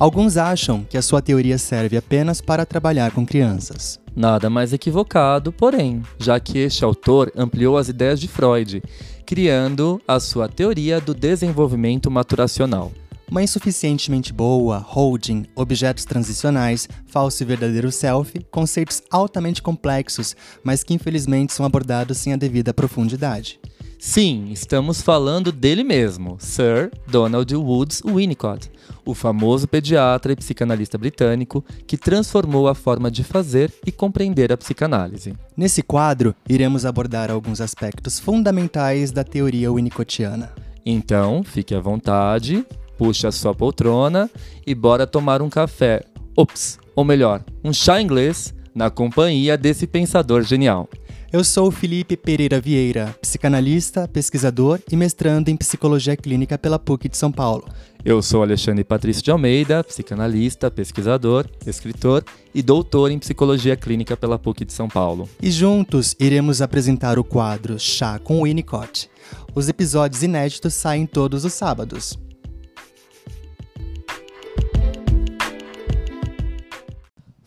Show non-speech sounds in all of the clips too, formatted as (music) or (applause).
Alguns acham que a sua teoria serve apenas para trabalhar com crianças. Nada mais equivocado, porém, já que este autor ampliou as ideias de Freud, criando a sua teoria do desenvolvimento maturacional. Uma insuficientemente boa, holding, objetos transicionais, falso e verdadeiro self, conceitos altamente complexos, mas que infelizmente são abordados sem a devida profundidade. Sim, estamos falando dele mesmo, Sir Donald Woods Winnicott, o famoso pediatra e psicanalista britânico que transformou a forma de fazer e compreender a psicanálise. Nesse quadro, iremos abordar alguns aspectos fundamentais da teoria winnicottiana. Então, fique à vontade, puxe a sua poltrona e bora tomar um café. Ops, ou melhor, um chá inglês na companhia desse pensador genial. Eu sou o Felipe Pereira Vieira, psicanalista, pesquisador e mestrando em psicologia clínica pela PUC de São Paulo. Eu sou Alexandre Patrício de Almeida, psicanalista, pesquisador, escritor e doutor em psicologia clínica pela PUC de São Paulo. E juntos iremos apresentar o quadro Chá com Winnicott. Os episódios inéditos saem todos os sábados.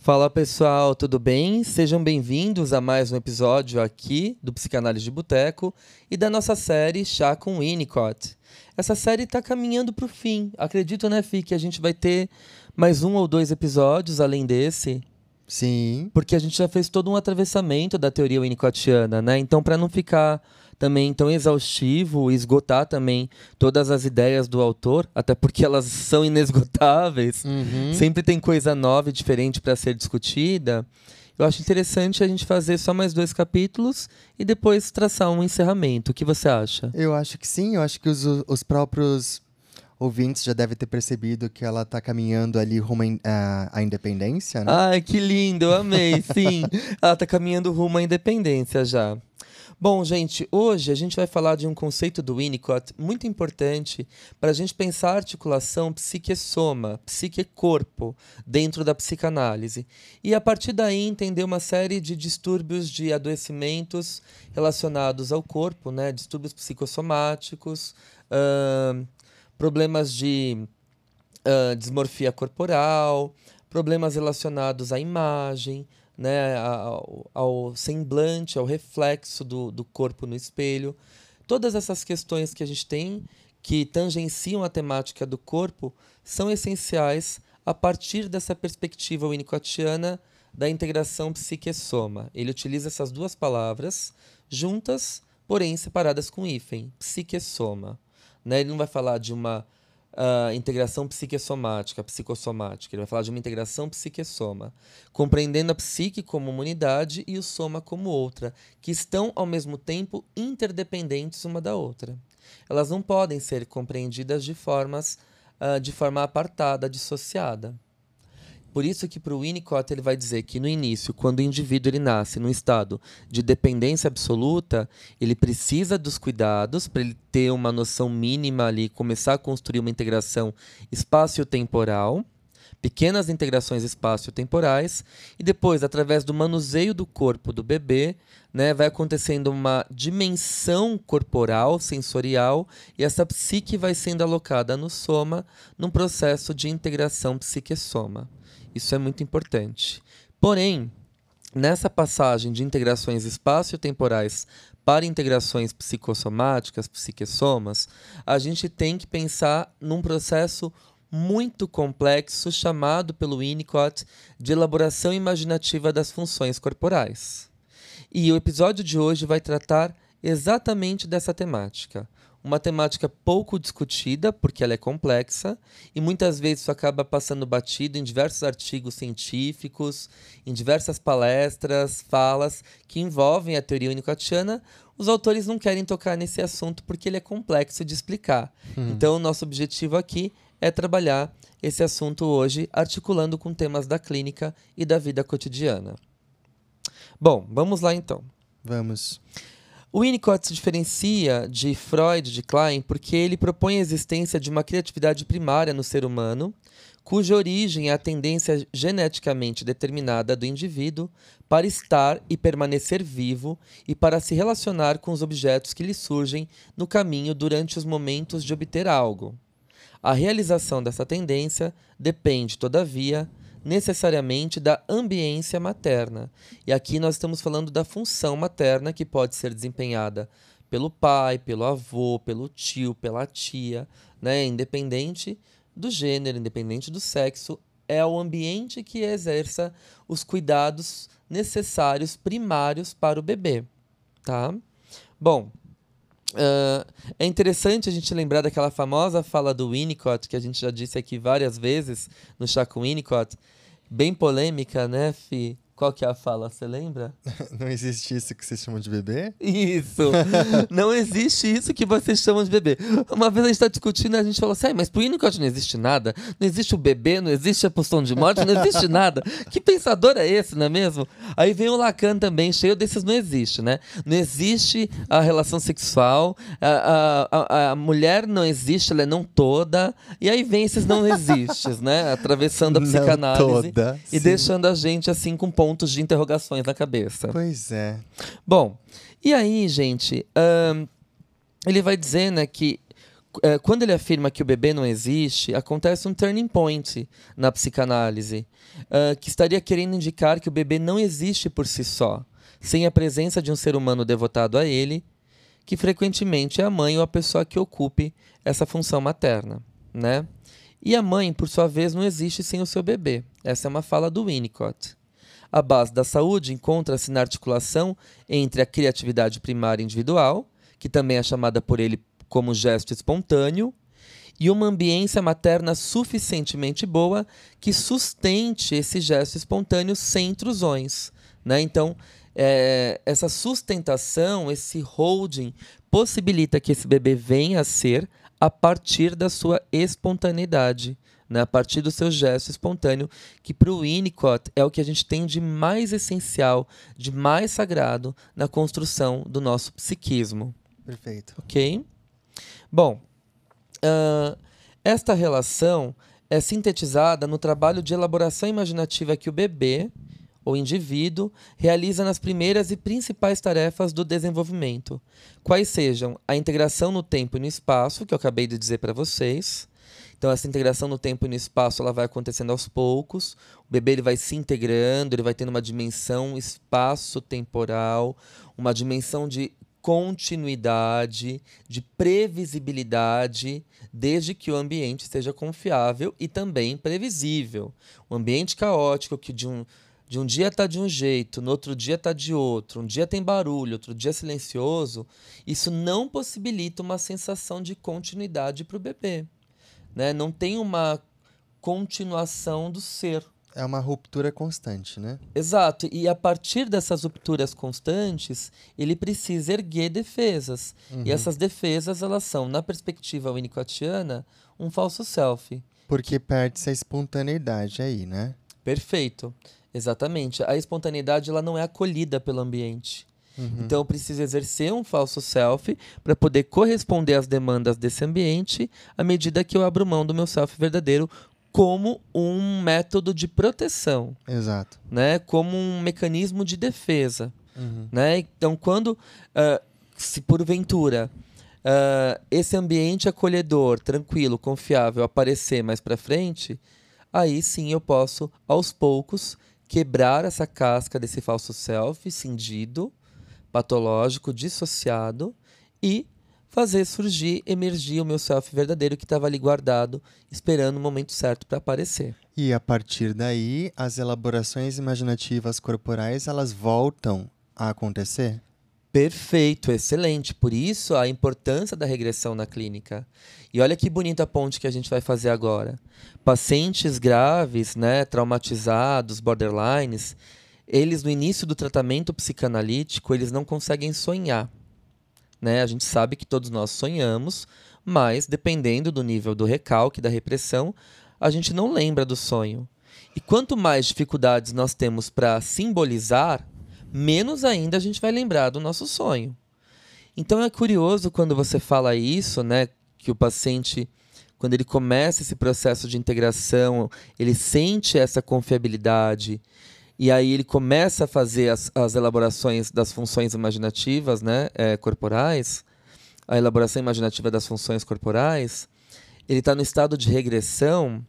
Fala pessoal, tudo bem? Sejam bem-vindos a mais um episódio aqui do Psicanálise de Boteco e da nossa série Chá com Winnicott. Essa série está caminhando para o fim. Acredito, né, Fi, que a gente vai ter mais um ou dois episódios além desse. Sim. Porque a gente já fez todo um atravessamento da teoria winnicottiana, né? Então, para não ficar também tão exaustivo e esgotar também todas as ideias do autor, até porque elas são inesgotáveis, Uhum. sempre tem coisa nova e diferente para ser discutida. Eu acho interessante a gente fazer só mais dois capítulos e depois traçar um encerramento. O que você acha? Eu acho que sim, eu acho que os, os próprios ouvintes já devem ter percebido que ela está caminhando ali rumo in- à independência, né? Ai, que lindo, eu amei, (laughs) sim. Ela tá caminhando rumo à independência já. Bom, gente, hoje a gente vai falar de um conceito do Winnicott muito importante para a gente pensar a articulação psique-soma, psique-corpo, dentro da psicanálise. E a partir daí entender uma série de distúrbios de adoecimentos relacionados ao corpo, né? Distúrbios psicossomáticos, ahn, problemas de dismorfia corporal, problemas relacionados à imagem, né, ao, ao semblante, ao reflexo do, do corpo no espelho. Todas essas questões que a gente tem que tangenciam a temática do corpo são essenciais a partir dessa perspectiva winnicottiana da integração psique-soma. Ele utiliza essas duas palavras juntas, porém separadas com hífen, psique-soma. Né? Ele não vai falar de uma ah, integração psiquessomática, psicossomática. Ele vai falar de uma integração psique-soma, compreendendo a psique como uma unidade e o soma como outra, que estão ao mesmo tempo interdependentes uma da outra. Elas não podem ser compreendidas de formas ah, de forma apartada, dissociada. Por isso que para o Winnicott ele vai dizer que no início, quando o indivíduo ele nasce num estado de dependência absoluta, ele precisa dos cuidados para ele ter uma noção mínima ali, começar a construir uma integração espaço-temporal, pequenas integrações espaço-temporais, e depois, através do manuseio do corpo do bebê, né, vai acontecendo uma dimensão corporal, sensorial, e essa psique vai sendo alocada no soma num processo de integração psique-soma. Isso é muito importante. Porém, nessa passagem de integrações espaço-temporais para integrações psicossomáticas, psiquessomas, a gente tem que pensar num processo muito complexo chamado pelo Winnicott de elaboração imaginativa das funções corporais. E o episódio de hoje vai tratar exatamente dessa temática. Uma temática pouco discutida, porque ela é complexa, e muitas vezes isso acaba passando batido em diversos artigos científicos, em diversas palestras, falas que envolvem a teoria winnicottiana. Os autores não querem tocar nesse assunto porque ele é complexo de explicar. Então, o nosso objetivo aqui é trabalhar esse assunto hoje, articulando com temas da clínica e da vida cotidiana. Bom, vamos lá então. Vamos. O Winnicott se diferencia de Freud, de Klein, porque ele propõe a existência de uma criatividade primária no ser humano, cuja origem é a tendência geneticamente determinada do indivíduo para estar e permanecer vivo e para se relacionar com os objetos que lhe surgem no caminho durante os momentos de obter algo. A realização dessa tendência depende, todavia, necessariamente da ambiência materna. E aqui nós estamos falando da função materna que pode ser desempenhada pelo pai, pelo avô, pelo tio, pela tia, né? independente do gênero, independente do sexo, é o ambiente que exerça os cuidados necessários primários para o bebê, tá? Bom, uh, é interessante a gente lembrar daquela famosa fala do Winnicott, que a gente já disse aqui várias vezes no chá com Winnicott, bem polêmica, né, Fi? Qual que é a fala, você lembra? (laughs) Não existe isso que vocês chamam de bebê? Isso! (laughs) não existe isso que vocês chamam de bebê. Uma vez a gente está discutindo, a gente falou assim, mas pro Winnicott não existe nada. Não existe o bebê, não existe a posição de morte, não existe nada. (laughs) Que pensador é esse, não é mesmo? Aí vem o Lacan também, cheio desses não existe, né? Não existe a relação sexual, a, a, a mulher não existe, ela é não toda. E aí vem esses não existes, né? Atravessando a psicanálise toda, e sim. deixando a gente assim com pontos de interrogações na cabeça. Pois é. Bom, e aí, gente, ele vai dizer né, que eh, quando ele afirma que o bebê não existe, acontece um turning point na psicanálise, ah, que estaria querendo indicar que o bebê não existe por si só, sem a presença de um ser humano devotado a ele, que frequentemente é a mãe ou a pessoa que ocupe essa função materna, né? E a mãe, por sua vez, não existe sem o seu bebê. Essa é uma fala do Winnicott. A base da saúde encontra-se na articulação entre a criatividade primária individual, que também é chamada por ele como gesto espontâneo, e uma ambiência materna suficientemente boa que sustente esse gesto espontâneo sem intrusões. Né? Então, é, essa sustentação, esse holding, possibilita que esse bebê venha a ser a partir da sua espontaneidade, né? a partir do seu gesto espontâneo, que para o Winnicott é o que a gente tem de mais essencial, de mais sagrado na construção do nosso psiquismo. Perfeito. Ok? Bom, ah, esta relação é sintetizada no trabalho de elaboração imaginativa que o bebê, ou indivíduo, realiza nas primeiras e principais tarefas do desenvolvimento, quais sejam a integração no tempo e no espaço, que eu acabei de dizer para vocês. Então, essa integração no tempo e no espaço ela vai acontecendo aos poucos. O bebê ele vai se integrando, ele vai tendo uma dimensão espaço-temporal, uma dimensão de continuidade, de previsibilidade, desde que o ambiente seja confiável e também previsível. O ambiente caótico que de um, de um dia está de um jeito, no outro dia está de outro, um dia tem barulho, outro dia é silencioso, isso não possibilita uma sensação de continuidade para o bebê. Né? Não tem uma continuação do ser. É uma ruptura constante, né? Exato. E a partir dessas rupturas constantes, ele precisa erguer defesas. E essas defesas, elas são, na perspectiva winnicottiana, um falso self. Porque perde-se a espontaneidade aí, né? Perfeito. Exatamente. A espontaneidade ela não é acolhida pelo ambiente. Então eu preciso exercer um falso self para poder corresponder às demandas desse ambiente à medida que eu abro mão do meu self verdadeiro como um método de proteção, Exato. né? Como um mecanismo de defesa. Uhum. né? Então, quando, ah, se porventura ah, esse ambiente acolhedor, tranquilo, confiável aparecer mais para frente, aí sim eu posso, aos poucos, quebrar essa casca desse falso self cindido, patológico, dissociado e fazer surgir, emergir o meu self verdadeiro que estava ali guardado, esperando o momento certo para aparecer. E a partir daí, as elaborações imaginativas corporais, elas voltam a acontecer? Perfeito, excelente. Por isso a importância da regressão na clínica. E olha que bonita ponte que a gente vai fazer agora. Pacientes graves, né, traumatizados, borderlines, eles no início do tratamento psicanalítico, eles não conseguem sonhar. Né? A gente sabe que todos nós sonhamos, mas dependendo do nível do recalque, da repressão, a gente não lembra do sonho. E quanto mais dificuldades nós temos para simbolizar, menos ainda a gente vai lembrar do nosso sonho. Então é curioso quando você fala isso, né, que o paciente quando ele começa esse processo de integração, ele sente essa confiabilidade e aí ele começa a fazer as, as elaborações das funções imaginativas, né, eh, corporais, a elaboração imaginativa das funções corporais. ele está no estado de regressão,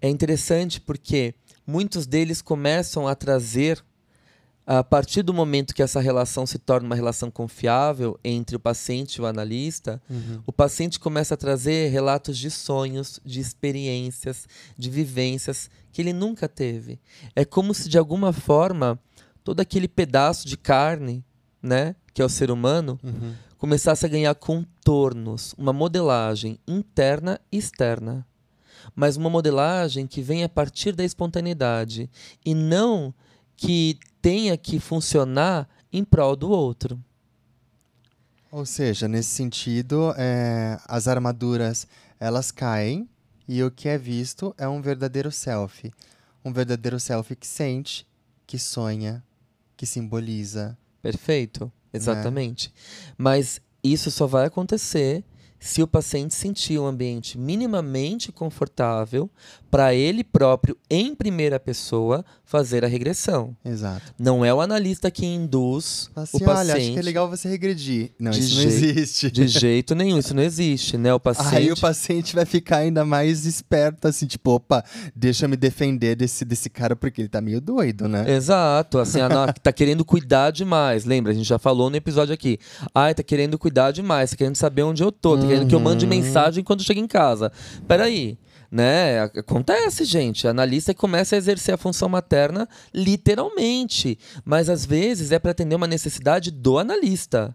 é interessante porque muitos deles começam a trazer, a partir do momento que essa relação se torna uma relação confiável entre o paciente e o analista, Uhum. o paciente começa a trazer relatos de sonhos, de experiências, de vivências que ele nunca teve. É como se, de alguma forma, todo aquele pedaço de carne, né, que é o ser humano, Uhum. começasse a ganhar contornos, uma modelagem interna e externa. Mas uma modelagem que vem a partir da espontaneidade e não que tenha que funcionar em prol do outro. Ou seja, nesse sentido, é, as armaduras elas caem e o que é visto é um verdadeiro self. Um verdadeiro self que sente, que sonha, que simboliza. Perfeito, exatamente. Mas isso só vai acontecer se o paciente sentir um ambiente minimamente confortável para ele próprio, em primeira pessoa, fazer a regressão. Exato. Não é o analista que induz Fala o assim, paciente. olha, acho que é legal você regredir. Não, isso não existe. De jeito nenhum, isso não existe, né? O paciente. (laughs) Aí o paciente vai ficar ainda mais esperto, assim, tipo, opa, deixa eu me defender desse, desse cara porque ele tá meio doido, né? Exato, assim, a Ana tá querendo cuidar demais. Lembra, a gente já falou no episódio aqui. Ai, tá querendo cuidar demais, tá querendo saber onde eu tô, tá querendo que eu mande Uhum. mensagem quando chega em casa. Peraí, né? Ac- Acontece, gente. Analista começa a exercer a função materna literalmente. Mas às vezes é para atender uma necessidade do analista,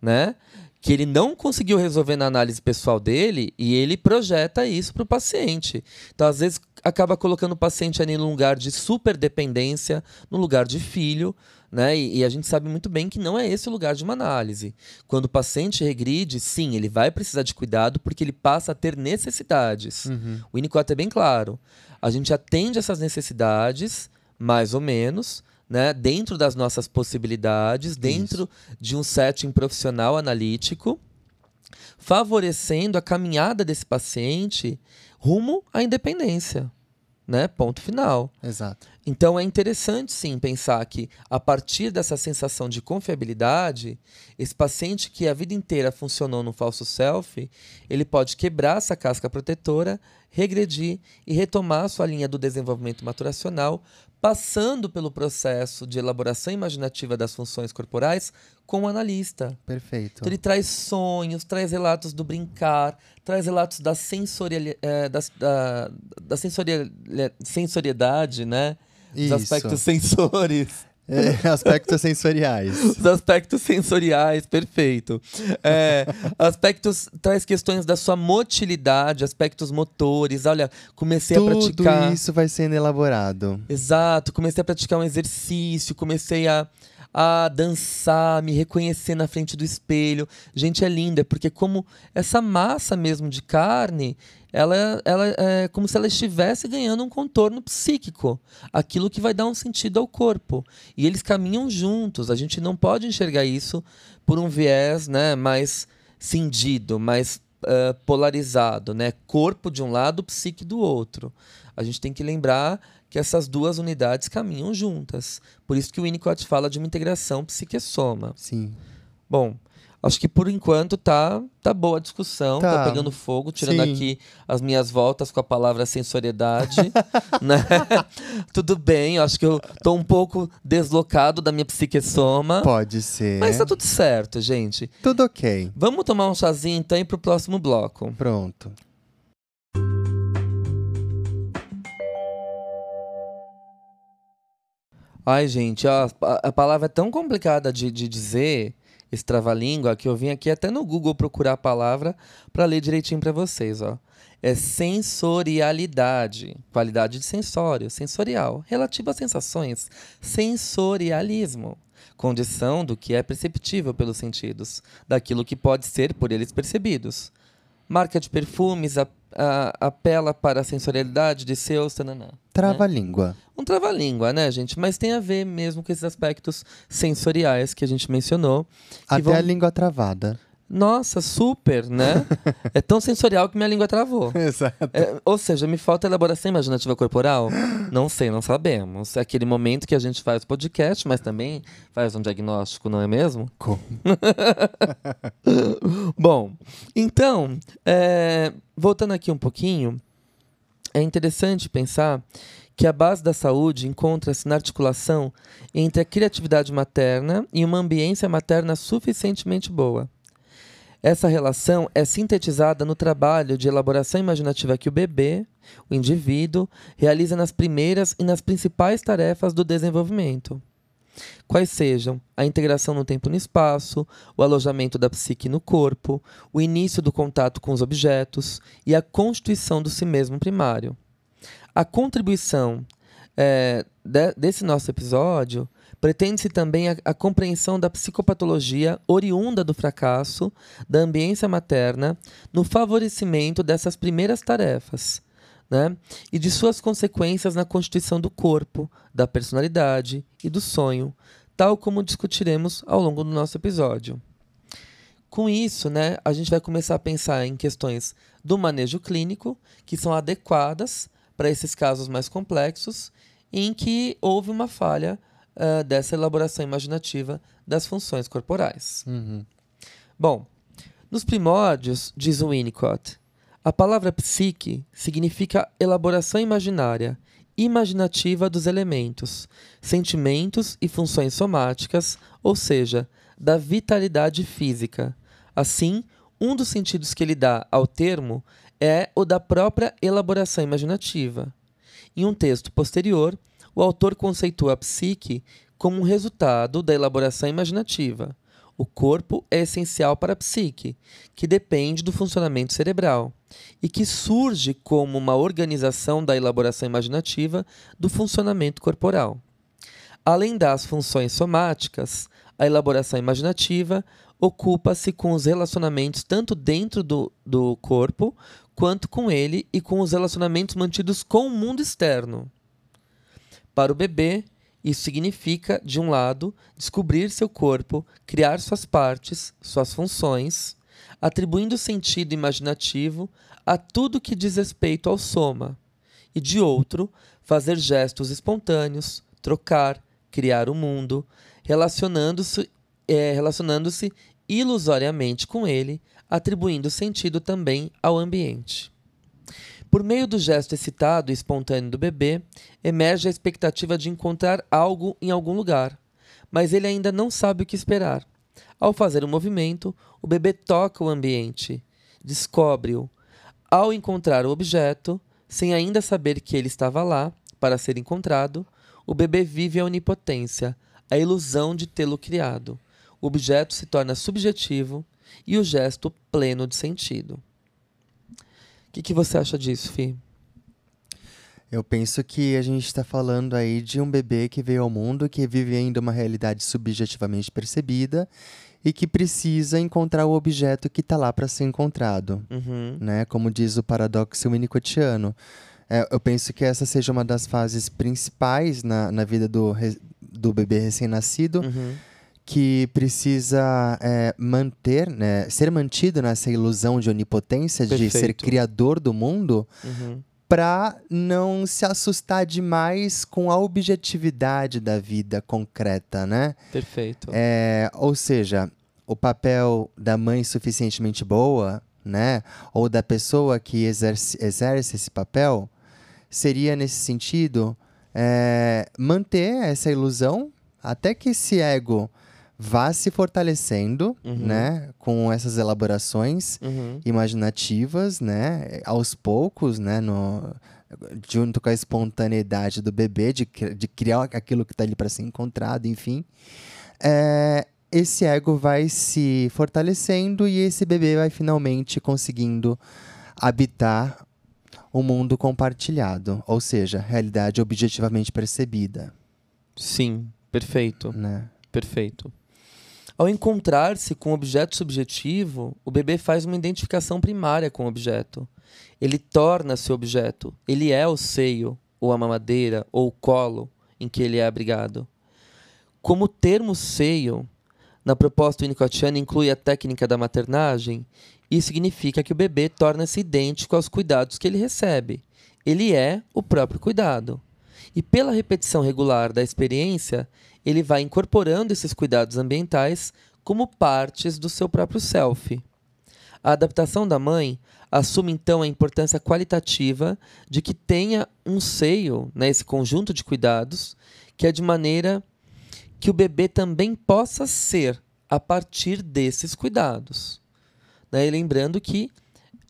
né? Que ele não conseguiu resolver na análise pessoal dele e ele projeta isso para o paciente. Então, às vezes, acaba colocando o paciente ali num lugar de super dependência, num lugar de filho, né? E, e a gente sabe muito bem que não é esse o lugar de uma análise. Quando o paciente regride, sim, ele vai precisar de cuidado porque ele passa a ter necessidades. Uhum. O Winnicott é bem claro. A gente atende essas necessidades, mais ou menos, né, dentro das nossas possibilidades, dentro de um setting profissional analítico, favorecendo a caminhada desse paciente rumo à independência. Né? Ponto final. Exato. Então é interessante sim pensar que a partir dessa sensação de confiabilidade, esse paciente que a vida inteira funcionou no falso self, ele pode quebrar essa casca protetora, regredir e retomar a sua linha do desenvolvimento maturacional, passando pelo processo de elaboração imaginativa das funções corporais com o analista. Perfeito. Então ele traz sonhos, traz relatos do brincar, traz relatos da, sensorial, eh, das- da, da sensoria- sensoriedade, né? Os Isso. aspectos sensores. É, (laughs) aspectos sensoriais. Os aspectos sensoriais, perfeito. É, aspectos, traz questões da sua motilidade, aspectos motores. Olha, comecei a Tudo praticar. isso vai sendo elaborado. Exato, comecei a praticar um exercício, comecei a, a dançar, me reconhecer na frente do espelho. Gente, é linda, porque como essa massa mesmo de carne, ela, ela é como se ela estivesse ganhando um contorno psíquico, aquilo que vai dar um sentido ao corpo. E eles caminham juntos, a gente não pode enxergar isso por um viés né, mais cindido, mais eh, polarizado, né? Corpo de um lado, psique do outro. A gente tem que lembrar que essas duas unidades caminham juntas. Por isso que o Winnicott fala de uma integração psique-soma. Sim. Bom, acho que por enquanto tá, tá boa a discussão, tá, Tá. pegando fogo, tirando Sim. aqui as minhas voltas com a palavra sensoriedade, (laughs) né? Tudo bem, acho que eu tô um pouco deslocado da minha psique-soma, Pode ser. mas tá tudo certo, gente. Tudo ok. Vamos tomar um chazinho então e ir pro próximo bloco. Pronto. Ai, gente, ó, a, palavra é tão complicada de, de dizer, esse trava-língua, que eu vim aqui até no Google procurar a palavra para ler direitinho para vocês, ó. É sensorialidade, qualidade de sensório, sensorial, relativa a sensações, sensorialismo, condição do que é perceptível pelos sentidos, daquilo que pode ser por eles percebidos. Marca de perfumes a- a- apela para a sensorialidade de seus tananã. Trava-língua. Um trava-língua, né, gente? Mas tem a ver mesmo com esses aspectos sensoriais que a gente mencionou. Até vão- a língua travada. Nossa, super, né? (laughs) é tão sensorial que minha língua travou. (laughs) Exato. É, ou seja, me falta elaboração imaginativa corporal? Não sei, não sabemos. É aquele momento que a gente faz podcast, mas também faz um diagnóstico, não é mesmo? Como? (laughs) Bom, então, é, voltando aqui um pouquinho, é interessante pensar que a base da saúde encontra-se na articulação entre a criatividade materna e uma ambiência materna suficientemente boa. Essa relação é sintetizada no trabalho de elaboração imaginativa que o bebê, o indivíduo, realiza nas primeiras e nas principais tarefas do desenvolvimento. Quais sejam a integração no tempo e no espaço, o alojamento da psique no corpo, o início do contato com os objetos e a constituição do si mesmo primário. A contribuição é, de, desse nosso episódio pretende-se também a, a, compreensão da psicopatologia oriunda do fracasso da ambiência materna no favorecimento dessas primeiras tarefas. Né? E de suas consequências na constituição do corpo, da personalidade e do sonho, tal como discutiremos ao longo do nosso episódio. Com isso, né, a gente vai começar a pensar em questões do manejo clínico, que são adequadas para esses casos mais complexos, em que houve uma falha uh, dessa elaboração imaginativa das funções corporais. Uhum. Bom, nos primórdios, diz o Winnicott, a palavra psique significa elaboração imaginária, imaginativa dos elementos, sentimentos e funções somáticas, ou seja, da vitalidade física. Assim, um dos sentidos que ele dá ao termo é o da própria elaboração imaginativa. Em um texto posterior, o autor conceitua a psique como um resultado da elaboração imaginativa. O corpo é essencial para a psique, que depende do funcionamento cerebral, e que surge como uma organização da elaboração imaginativa do funcionamento corporal. Além das funções somáticas, a elaboração imaginativa ocupa-se com os relacionamentos tanto dentro do, do corpo quanto com ele e com os relacionamentos mantidos com o mundo externo. Para o bebê, isso significa, de um lado, descobrir seu corpo, criar suas partes, suas funções, atribuindo sentido imaginativo a tudo que diz respeito ao soma, e de outro, fazer gestos espontâneos, trocar, criar o mundo, relacionando-se é, relacionando ilusoriamente com ele, atribuindo sentido também ao ambiente. Por meio do gesto excitado e espontâneo do bebê, emerge a expectativa de encontrar algo em algum lugar, mas ele ainda não sabe o que esperar. Ao fazer o movimento, o bebê toca o ambiente, descobre-o. Ao encontrar o objeto, sem ainda saber que ele estava lá para ser encontrado, o bebê vive a onipotência, a ilusão de tê-lo criado. O objeto se torna subjetivo e o gesto pleno de sentido. O que, que você acha disso, Fih? Eu penso que a gente está falando aí de um bebê que veio ao mundo, que vive ainda uma realidade subjetivamente percebida e que precisa encontrar o objeto que está lá para ser encontrado, uhum. né? Como diz o paradoxo winnicottiano. É, eu penso que essa seja uma das fases principais na, na vida do, do bebê recém-nascido. Uhum que precisa é, manter, né, ser mantido nessa ilusão de onipotência, Perfeito. de ser criador do mundo, uhum. para não se assustar demais com a objetividade da vida concreta, né? Perfeito. É, ou seja, o papel da mãe suficientemente boa, né, ou da pessoa que exerce, exerce esse papel, seria nesse sentido é, manter essa ilusão até que esse ego vá se fortalecendo, Uhum. né, com essas elaborações Uhum. imaginativas, né, aos poucos, né, no, junto com a espontaneidade do bebê de, de criar aquilo que está ali para ser encontrado, enfim, É, esse ego vai se fortalecendo e esse bebê vai finalmente conseguindo habitar o mundo compartilhado, ou seja, realidade objetivamente percebida, Sim, perfeito. né? Perfeito. Ao encontrar-se com o objeto subjetivo, o bebê faz uma identificação primária com o objeto. Ele torna-se objeto. Ele é o seio, ou a mamadeira, ou o colo em que ele é abrigado. Como o termo seio na proposta winnicottiana inclui a técnica da maternagem, isso significa que o bebê torna-se idêntico aos cuidados que ele recebe. Ele é o próprio cuidado. E pela repetição regular da experiência, ele vai incorporando esses cuidados ambientais como partes do seu próprio self. A adaptação da mãe assume então a importância qualitativa de que tenha um seio, né, esse conjunto de cuidados, que é de maneira que o bebê também possa ser a partir desses cuidados. Né? E lembrando que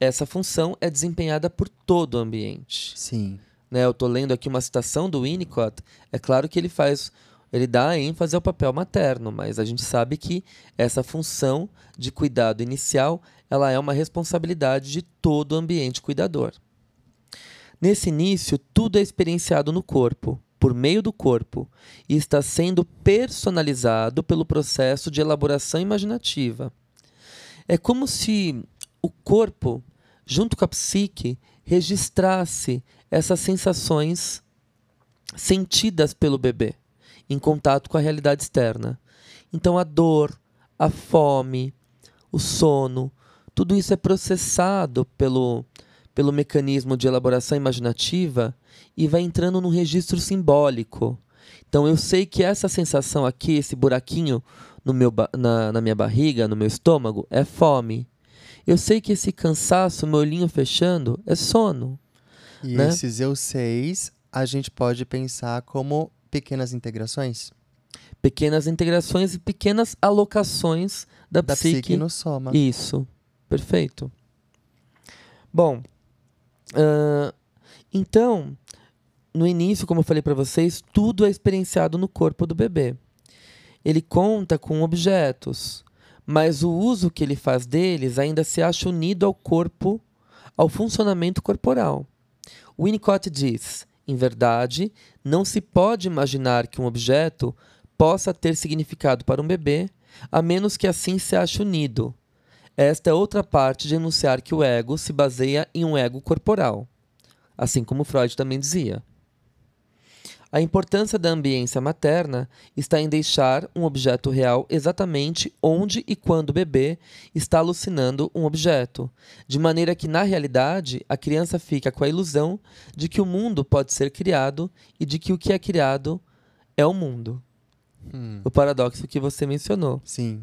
essa função é desempenhada por todo o ambiente. Sim. Né? Eu estou lendo aqui uma citação do Winnicott. É claro que ele faz, ele dá ênfase ao papel materno, mas a gente sabe que essa função de cuidado inicial ela é uma responsabilidade de todo o ambiente cuidador. Nesse início, tudo é experienciado no corpo, por meio do corpo, e está sendo personalizado pelo processo de elaboração imaginativa. É como se o corpo, junto com a psique, registrasse essas sensações sentidas pelo bebê em contato com a realidade externa. Então a dor, a fome, o sono, tudo isso é processado pelo, pelo mecanismo de elaboração imaginativa e vai entrando num registro simbólico. Então eu sei que essa sensação aqui, esse buraquinho no meu, na, na minha barriga, no meu estômago, é fome. Eu sei que esse cansaço, meu olhinho fechando, é sono. E né? esses eu seis a gente pode pensar como pequenas integrações? Pequenas integrações e pequenas alocações da, Da psique. psique no soma. Isso, perfeito. Bom, ah, então, no início, como eu falei para vocês, tudo é experienciado no corpo do bebê. Ele conta com objetos, mas o uso que ele faz deles ainda se acha unido ao corpo, ao funcionamento corporal. Winnicott diz: em verdade, não se pode imaginar que um objeto possa ter significado para um bebê, a menos que assim se ache unido. Esta é outra parte de enunciar que o ego se baseia em um ego corporal, assim como Freud também dizia. A importância da ambiência materna está em deixar um objeto real exatamente onde e quando o bebê está alucinando um objeto, de maneira que, na realidade, a criança fica com a ilusão de que o mundo pode ser criado e de que o que é criado é o mundo. Hum, O paradoxo que você mencionou. sim.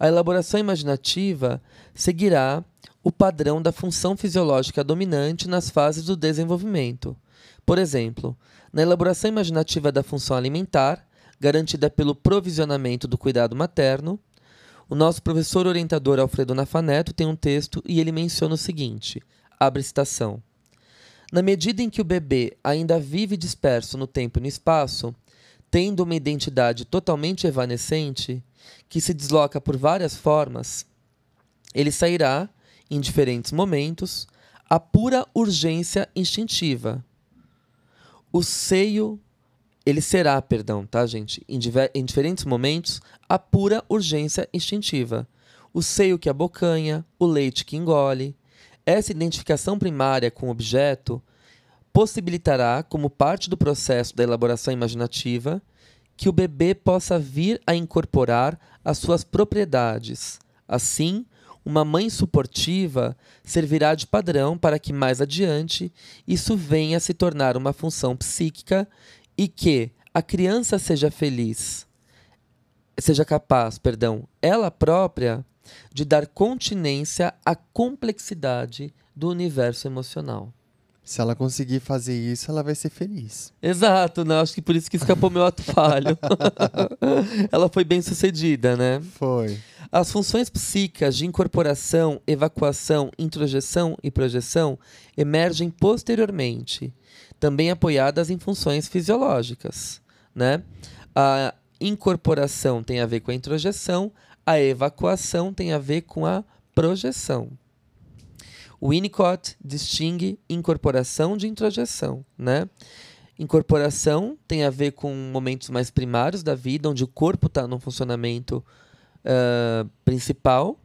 A elaboração imaginativa seguirá o padrão da função fisiológica dominante nas fases do desenvolvimento. Por exemplo, na elaboração imaginativa da função alimentar, garantida pelo provisionamento do cuidado materno, o nosso professor orientador Alfredo Nafaneto tem um texto e ele menciona o seguinte: abre citação. Na medida em que o bebê ainda vive disperso no tempo e no espaço, tendo uma identidade totalmente evanescente, que se desloca por várias formas, ele sairá, em diferentes momentos, a pura urgência instintiva. O seio. Ele será, perdão, tá, gente? Em, em diferentes momentos, a pura urgência instintiva. O seio que abocanha, o leite que engole. Essa identificação primária com o objeto possibilitará, como parte do processo da elaboração imaginativa, que o bebê possa vir a incorporar as suas propriedades. Assim, uma mãe suportiva servirá de padrão para que mais adiante isso venha a se tornar uma função psíquica e que a criança seja feliz, seja capaz, perdão, ela própria de dar continência à complexidade do universo emocional. Se ela conseguir fazer isso, ela vai ser feliz. Exato, né? Acho que por isso que escapou meu ato falho. (laughs) Ela foi bem sucedida, né? Foi. As funções psíquicas de incorporação, evacuação, introjeção e projeção emergem posteriormente, também apoiadas em funções fisiológicas. Né? A incorporação tem a ver com a introjeção, a evacuação tem a ver com a projeção. Winnicott distingue incorporação de introjeção, né? Incorporação tem a ver com momentos mais primários da vida, onde o corpo está num funcionamento ah, principal,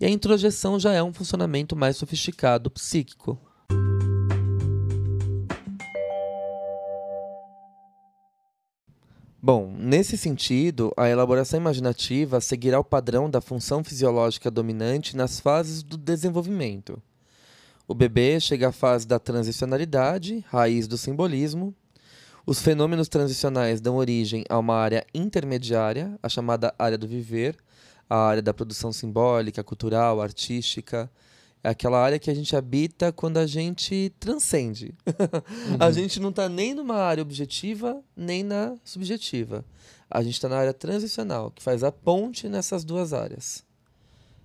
e a introjeção já é um funcionamento mais sofisticado psíquico. Bom, nesse sentido, a elaboração imaginativa seguirá o padrão da função fisiológica dominante nas fases do desenvolvimento. O bebê chega à fase da transicionalidade, raiz do simbolismo. Os fenômenos transicionais dão origem a uma área intermediária, a chamada área do viver, a área da produção simbólica, cultural, artística. É aquela área que a gente habita quando a gente transcende. (laughs) Uhum. a gente não está nem numa área objetiva, nem na subjetiva. A gente está na área transicional, que faz a ponte nessas duas áreas.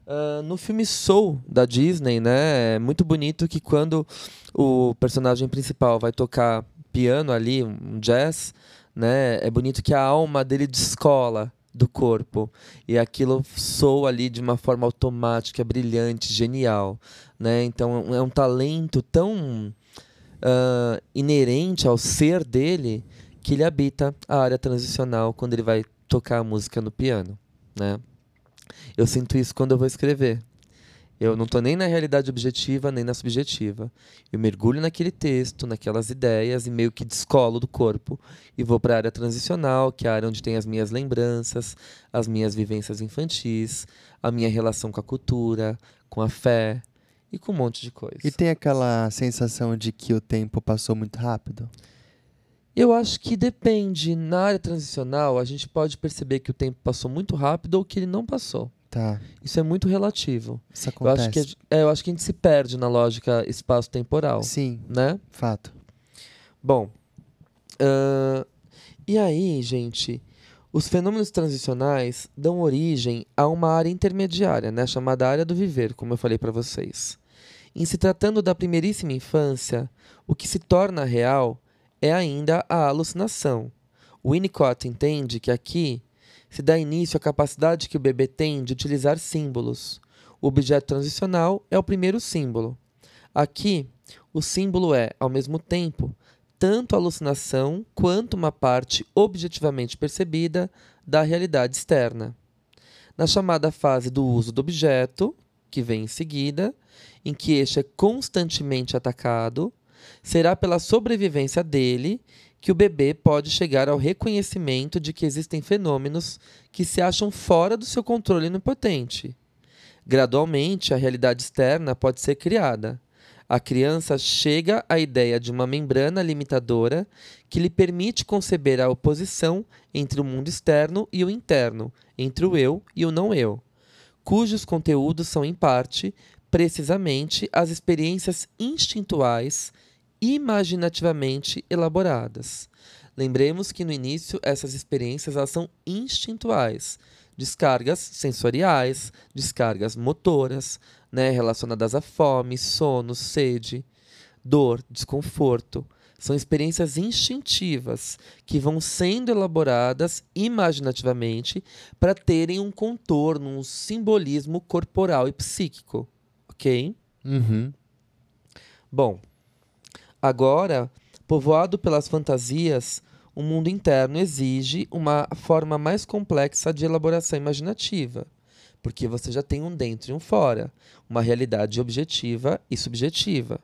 Uh, no filme Soul da Disney, né, é muito bonito que quando o personagem principal vai tocar piano ali, um jazz, né, é bonito que a alma dele descola do corpo e aquilo soa ali de uma forma automática, brilhante, genial, né? Então é um talento tão uh, inerente ao ser dele que ele habita a área transicional quando ele vai tocar a música no piano, né? Eu sinto isso quando eu vou escrever. Eu não estou nem na realidade objetiva, nem na subjetiva. Eu mergulho naquele texto, naquelas ideias e meio que descolo do corpo e vou para a área transicional, que é a área onde tem as minhas lembranças, as minhas vivências infantis, a minha relação com a cultura, com a fé e com um monte de coisa. E tem aquela sensação de que o tempo passou muito rápido? Eu acho que depende. Na área transicional, a gente pode perceber que o tempo passou muito rápido ou que ele não passou. Tá. Isso é muito relativo. Isso acontece. Eu acho que, é, eu acho que a gente se perde na lógica espaço-temporal. Sim. Né? Fato. Bom. Uh, e aí, gente, os fenômenos transicionais dão origem a uma área intermediária, né, chamada área do viver, como eu falei para vocês. Em se tratando da primeiríssima infância, o que se torna real é ainda a alucinação. Winnicott entende que aqui se dá início à capacidade que o bebê tem de utilizar símbolos. O objeto transicional é o primeiro símbolo. Aqui, o símbolo é, ao mesmo tempo, tanto alucinação quanto uma parte objetivamente percebida da realidade externa. Na chamada fase do uso do objeto, que vem em seguida, em que este é constantemente atacado, será pela sobrevivência dele que o bebê pode chegar ao reconhecimento de que existem fenômenos que se acham fora do seu controle onipotente. Gradualmente, a realidade externa pode ser criada. A criança chega à ideia de uma membrana limitadora que lhe permite conceber a oposição entre o mundo externo e o interno, entre o eu e o não eu, cujos conteúdos são, em parte, precisamente as experiências instintuais imaginativamente elaboradas. Lembremos que no início essas experiências elas são instintuais, descargas sensoriais, descargas motoras, né, relacionadas à fome, sono, sede, dor, desconforto. São experiências instintivas que vão sendo elaboradas imaginativamente para terem um contorno, um simbolismo corporal e psíquico. Ok? Uhum. Bom, Agora, povoado pelas fantasias, o mundo interno exige uma forma mais complexa de elaboração imaginativa, porque você já tem um dentro e um fora, uma realidade objetiva e subjetiva.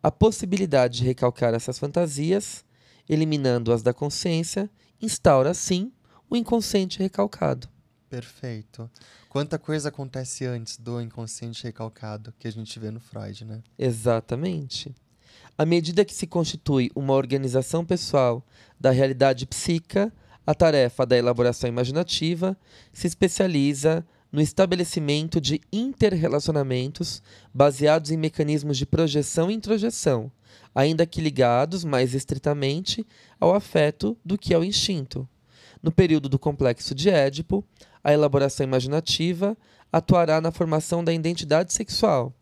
A possibilidade de recalcar essas fantasias, eliminando-as da consciência, instaura, assim, o inconsciente recalcado. Perfeito. Quanta coisa acontece antes do inconsciente recalcado que a gente vê no Freud, né? Exatamente. À medida que se constitui uma organização pessoal da realidade psíquica, a tarefa da elaboração imaginativa se especializa no estabelecimento de interrelacionamentos baseados em mecanismos de projeção e introjeção, ainda que ligados mais estritamente ao afeto do que ao instinto. No período do complexo de Édipo, a elaboração imaginativa atuará na formação da identidade sexual,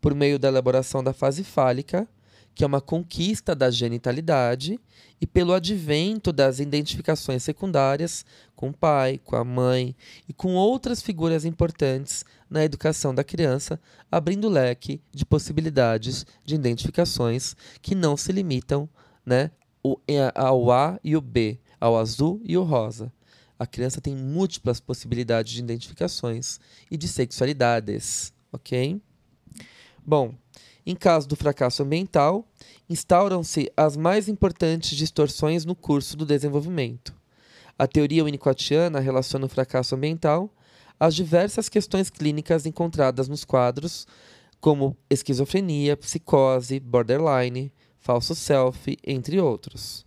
por meio da elaboração da fase fálica, que é uma conquista da genitalidade, e pelo advento das identificações secundárias com o pai, com a mãe e com outras figuras importantes na educação da criança, abrindo leque de possibilidades de identificações que não se limitam né, ao A e o B, ao azul e o rosa. A criança tem múltiplas possibilidades de identificações e de sexualidades, ok? Bom, em caso do fracasso ambiental, instauram-se as mais importantes distorções no curso do desenvolvimento. A teoria winnicottiana relaciona o fracasso ambiental às diversas questões clínicas encontradas nos quadros, como esquizofrenia, psicose, borderline, falso self, entre outros.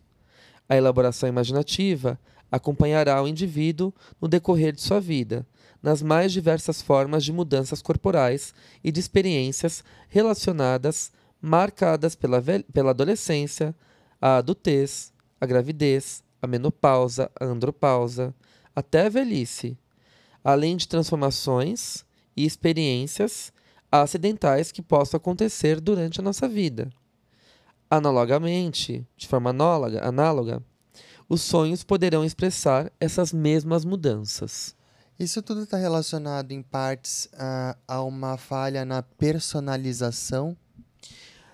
A elaboração imaginativa acompanhará o indivíduo no decorrer de sua vida, nas mais diversas formas de mudanças corporais e de experiências relacionadas, marcadas pela, pela adolescência, a adultez, a gravidez, a menopausa, a andropausa, até a velhice, além de transformações e experiências acidentais que possam acontecer durante a nossa vida. Analogamente, de forma análoga, análoga os sonhos poderão expressar essas mesmas mudanças. Isso tudo está relacionado, em partes, a, a uma falha na personalização?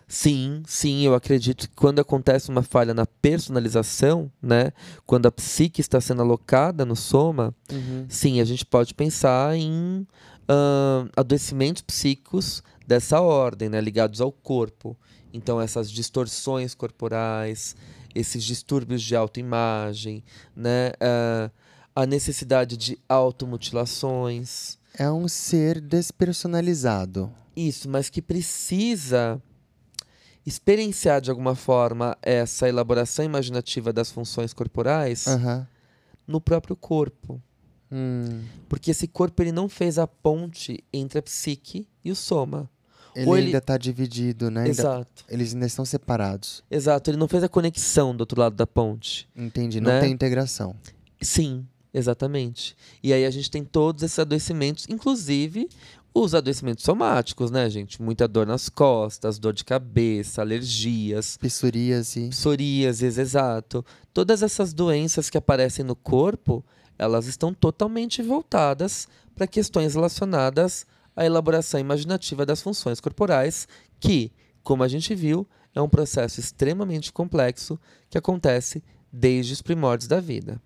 Sim, sim, eu acredito que quando acontece uma falha na personalização, né, quando a psique está sendo alocada no soma, uhum. sim, a gente pode pensar em uh, adoecimentos psíquicos dessa ordem, né, ligados ao corpo. Então, essas distorções corporais, esses distúrbios de autoimagem, né, uh, a necessidade de automutilações. É um ser despersonalizado. Isso, mas que precisa experienciar de alguma forma essa elaboração imaginativa das funções corporais uhum. no próprio corpo. Hum. Porque esse corpo ele não fez a ponte entre a psique e o soma. Ele Ou ainda está dividido, né? Exato. Ainda, eles ainda estão separados. Exato, ele não fez a conexão do outro lado da ponte. Entendi, não né? tem integração. Sim, Exatamente. E aí a gente tem todos esses adoecimentos, inclusive os adoecimentos somáticos, né, gente? Muita dor nas costas, dor de cabeça, alergias. Psoríase. Psoríases, exato. Todas essas doenças que aparecem no corpo, elas estão totalmente voltadas para questões relacionadas à elaboração imaginativa das funções corporais, que, como a gente viu, é um processo extremamente complexo que acontece desde os primórdios da vida.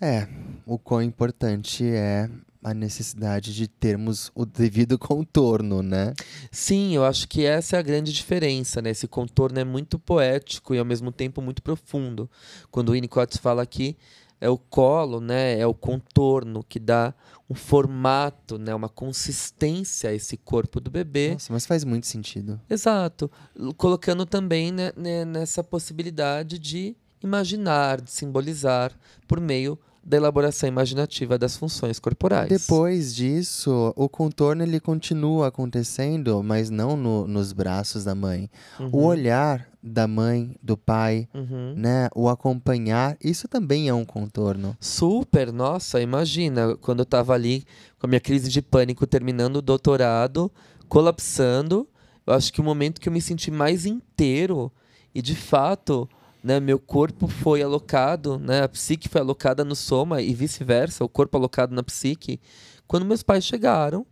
É, o quão importante é a necessidade de termos o devido (laughs) contorno, né? Sim, eu acho que essa é a grande diferença, né? Esse contorno é muito poético e ao mesmo tempo muito profundo. Quando o Winnicott fala aqui, é o colo, né? É o contorno que dá um formato, né? Uma consistência a esse corpo do bebê. Nossa, mas faz muito sentido. Exato. Colocando também né, né nessa possibilidade de imaginar, de simbolizar por meio da elaboração imaginativa das funções corporais. Depois disso, o contorno ele continua acontecendo, mas não no, nos braços da mãe. Uhum. O olhar da mãe, do pai, uhum. né? O acompanhar, isso também é um contorno. Super, nossa, imagina quando eu estava ali com a minha crise de pânico terminando o doutorado, colapsando, eu acho que o momento que eu me senti mais inteiro e de fato né, meu corpo foi alocado, né, a psique foi alocada no soma e vice-versa, o corpo alocado na psique, quando meus pais chegaram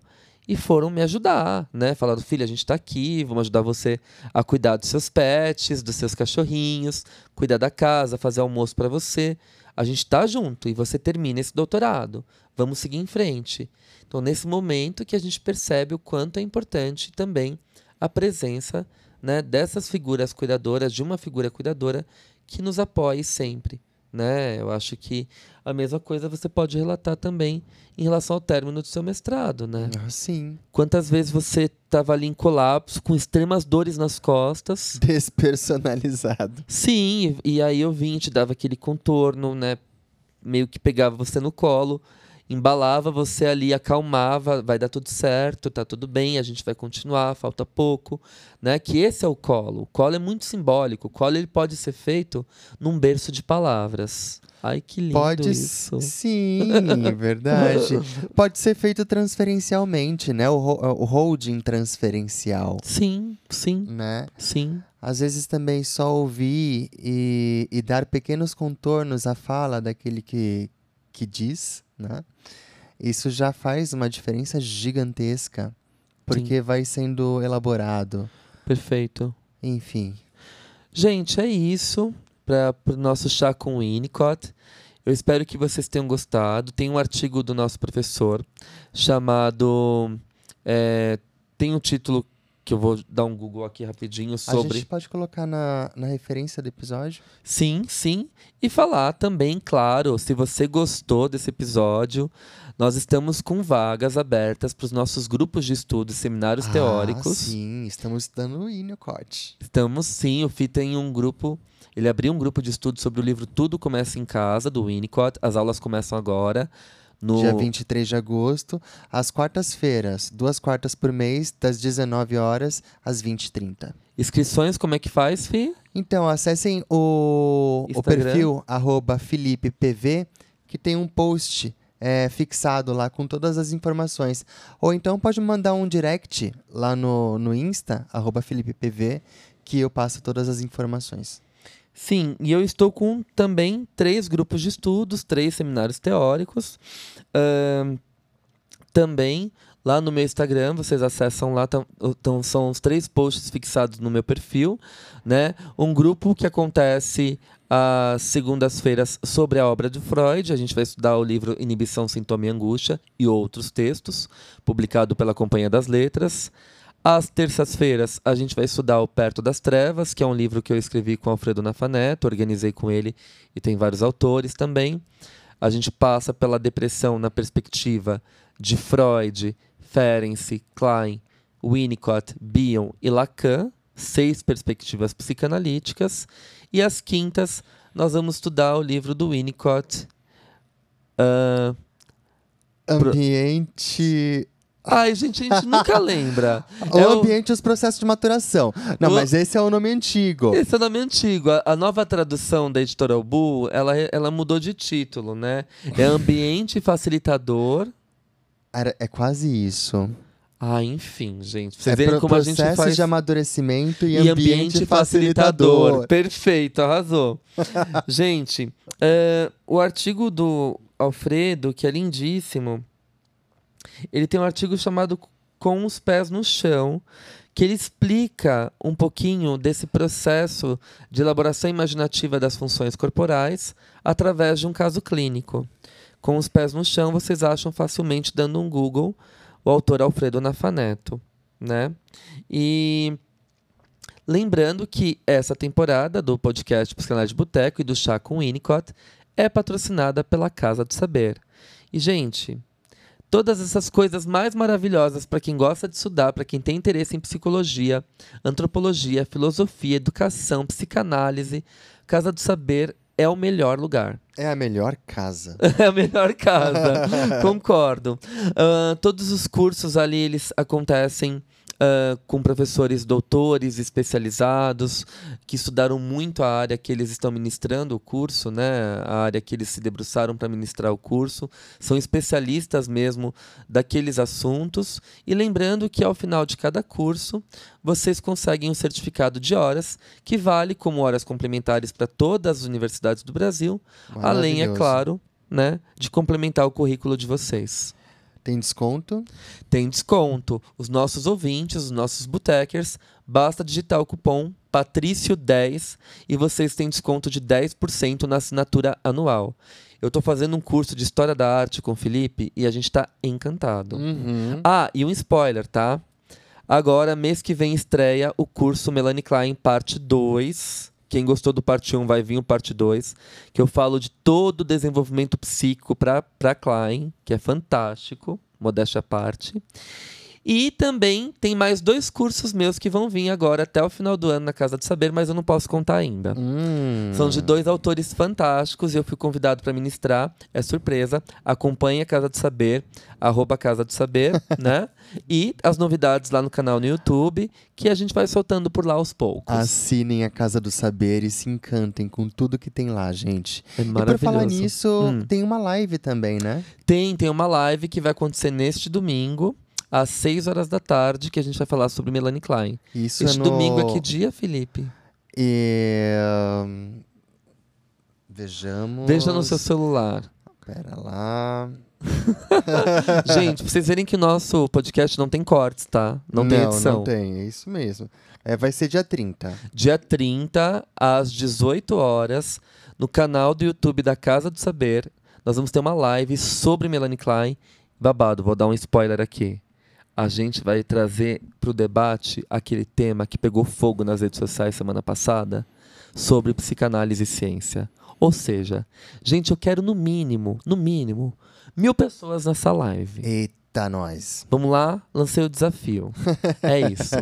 e foram me ajudar, né? Falaram, filha, a gente está aqui, vamos ajudar você a cuidar dos seus pets, dos seus cachorrinhos, cuidar da casa, fazer almoço para você. A gente está junto e você termina esse doutorado. Vamos seguir em frente. Então, nesse momento que a gente percebe o quanto é importante também a presença né, dessas figuras cuidadoras, de uma figura cuidadora que nos apoie sempre. Né? Eu acho que a mesma coisa você pode relatar também em relação ao término do seu mestrado, né? Ah, sim. Quantas vezes você estava ali em colapso, com extremas dores nas costas. (laughs) Despersonalizado. Sim, e aí eu vim, te dava aquele contorno, né? Meio que pegava você no colo embalava você ali, acalmava, vai dar tudo certo, tá tudo bem, a gente vai continuar, falta pouco, né? Que esse é o colo. O colo é muito simbólico. O colo ele pode ser feito num berço de palavras. Ai, que lindo pode isso. Sim, (laughs) verdade. pode ser feito transferencialmente, né? O, o holding transferencial. Sim, sim. Né? Sim. Às vezes também só ouvir e, e dar pequenos contornos à fala daquele que, que diz, né? Isso já faz uma diferença gigantesca, porque Sim. vai sendo elaborado. Perfeito. Enfim. Gente, é isso para o nosso chá com o Winnicott. Eu espero que vocês tenham gostado. Tem um artigo do nosso professor chamado. É, tem um título que eu vou dar um Google aqui rapidinho A sobre. gente pode colocar na, na referência do episódio. Sim, sim. E falar também, claro, se você gostou desse episódio, nós estamos com vagas abertas para os nossos grupos de estudos, seminários Ah, teóricos. sim, estamos estudando o Winnicott. Estamos sim, o Fih tem um grupo. Ele abriu um grupo de estudo sobre o livro Tudo Começa em Casa, do Winnicott. As aulas começam agora. No... Dia 23 de agosto, às quartas-feiras, duas quartas por mês, das 19 horas às 20h30. Inscrições, como é que faz, Fih? Então, acessem o, o perfil FelipePV, que tem um post é, fixado lá com todas as informações. Ou então pode mandar um direct lá no, no Insta, arroba FelipePV, que eu passo todas as informações. Sim, e eu estou com também três grupos de estudos, três seminários teóricos. Ahn, também lá no meu Instagram, vocês acessam lá, então são os três posts fixados no meu perfil, né? Um grupo que acontece às segundas-feiras sobre a obra de Freud. A gente vai estudar o livro Inibição, Sintoma e Angústia e outros textos, publicado pela Companhia das Letras. Às terças-feiras, a gente vai estudar o Perto das Trevas, que é um livro que eu escrevi com Alfredo Nafaneto, organizei com ele e tem vários autores também. A gente passa pela depressão na perspectiva de Freud, Ferenczi, Klein, Winnicott, Bion e Lacan, seis perspectivas psicanalíticas. E às quintas, nós vamos estudar o livro do Winnicott. Pro- Ambiente. Ai, gente, a gente nunca (laughs) lembra. O É o- ambiente e os processos de maturação. Não, O- mas esse é o nome antigo. Esse é o nome antigo. A, a nova tradução da editora Albu, ela, ela mudou de título, né? É ambiente facilitador. Era- é quase isso. Ah, enfim, gente. Vocês é verem como a gente faz. de amadurecimento e, e ambiente, facilitador. Perfeito, arrasou. (laughs) gente, é, o artigo do Alfredo, que é lindíssimo, ele tem um artigo chamado Com os Pés no Chão, que ele explica um pouquinho desse processo de elaboração imaginativa das funções corporais através de um caso clínico. Com os pés no chão, vocês acham facilmente dando um Google o autor Alfredo Nafaneto, né? E lembrando que essa temporada do podcast Psicanálise de Boteco e do Chá com Winnicott é patrocinada pela Casa do Saber. E, gente, todas essas coisas mais maravilhosas para quem gosta de estudar, para quem tem interesse em psicologia, antropologia, filosofia, educação, psicanálise, Casa do Saber é o melhor lugar. (laughs) É a melhor casa. É a melhor casa. (laughs) Concordo. Ah, todos os cursos ali eles acontecem ah, com professores doutores especializados que estudaram muito a área que eles estão ministrando o curso, né? A área que eles se debruçaram para ministrar o curso. São especialistas mesmo daqueles assuntos. E lembrando que ao final de cada curso vocês conseguem um certificado de horas que vale como horas complementares para todas as universidades do Brasil. Além, é claro, né, de complementar o currículo de vocês. Tem desconto? Tem desconto. Os nossos ouvintes, os nossos botecers, basta digitar o cupom Patrício10 e vocês têm desconto de 10% na assinatura anual. Eu estou fazendo um curso de História da Arte com o Felipe e a gente está encantado. Uhum. Ah, e um spoiler, tá? Agora, mês que vem, estreia o curso Melanie Klein, parte 2. Quem gostou do parte 1 vai vir o parte 2, que eu falo de todo o desenvolvimento psíquico para Klein, que é fantástico, modéstia à parte. E também tem mais dois cursos meus que vão vir agora até o final do ano na Casa do Saber, mas eu não posso contar ainda. Hum. São de dois autores fantásticos e eu fui convidado para ministrar. É surpresa. Acompanhe a Casa do Saber, arroba Casa do Saber, (laughs) né? E as novidades lá no canal no YouTube, que a gente vai soltando por lá aos poucos. Assinem a Casa do Saber e se encantem com tudo que tem lá, gente. É E por maravilhoso. falar nisso, Hum. tem uma live também, né? Tem, tem uma live que vai acontecer neste domingo, às 6 horas da tarde, que a gente vai falar sobre Melanie Klein. Isso este é no... domingo é que dia, Felipe? E... hum, Vejamos. Veja no seu celular. Pera lá. (laughs) gente, pra vocês verem que o nosso podcast não tem cortes, tá? Não, tem edição. Não tem, é isso mesmo. É, vai ser dia 30. Dia 30, às 18 horas, no canal do YouTube da Casa do Saber, nós vamos ter uma live sobre Melanie Klein. Babado, vou dar um spoiler aqui. A gente vai trazer para o debate aquele tema que pegou fogo nas redes sociais semana passada sobre psicanálise e ciência. Ou seja, gente, eu quero no mínimo, no mínimo, mil pessoas nessa live. Eita, nós. Vamos lá, lancei o desafio. (laughs) É isso.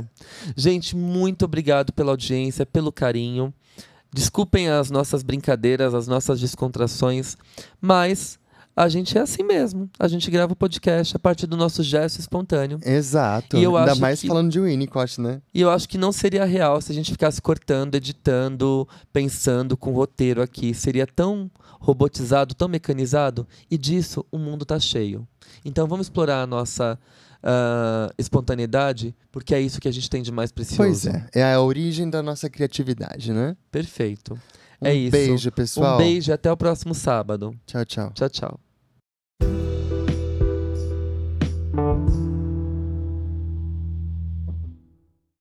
Gente, muito obrigado pela audiência, pelo carinho. Desculpem as nossas brincadeiras, as nossas descontrações, mas a gente é assim mesmo. A gente grava o podcast a partir do nosso gesto espontâneo. Exato. E eu Ainda acho mais que- falando de Winnicott, né? E eu acho que não seria real se a gente ficasse cortando, editando, pensando com roteiro aqui. Seria tão robotizado, tão mecanizado. E disso o mundo tá cheio. Então vamos explorar a nossa ah, espontaneidade, porque é isso que a gente tem de mais precioso. Pois é. É a origem da nossa criatividade, né? Perfeito. Um é isso. beijo, pessoal. Um beijo e até o próximo sábado. Tchau, tchau. Tchau, tchau. thank you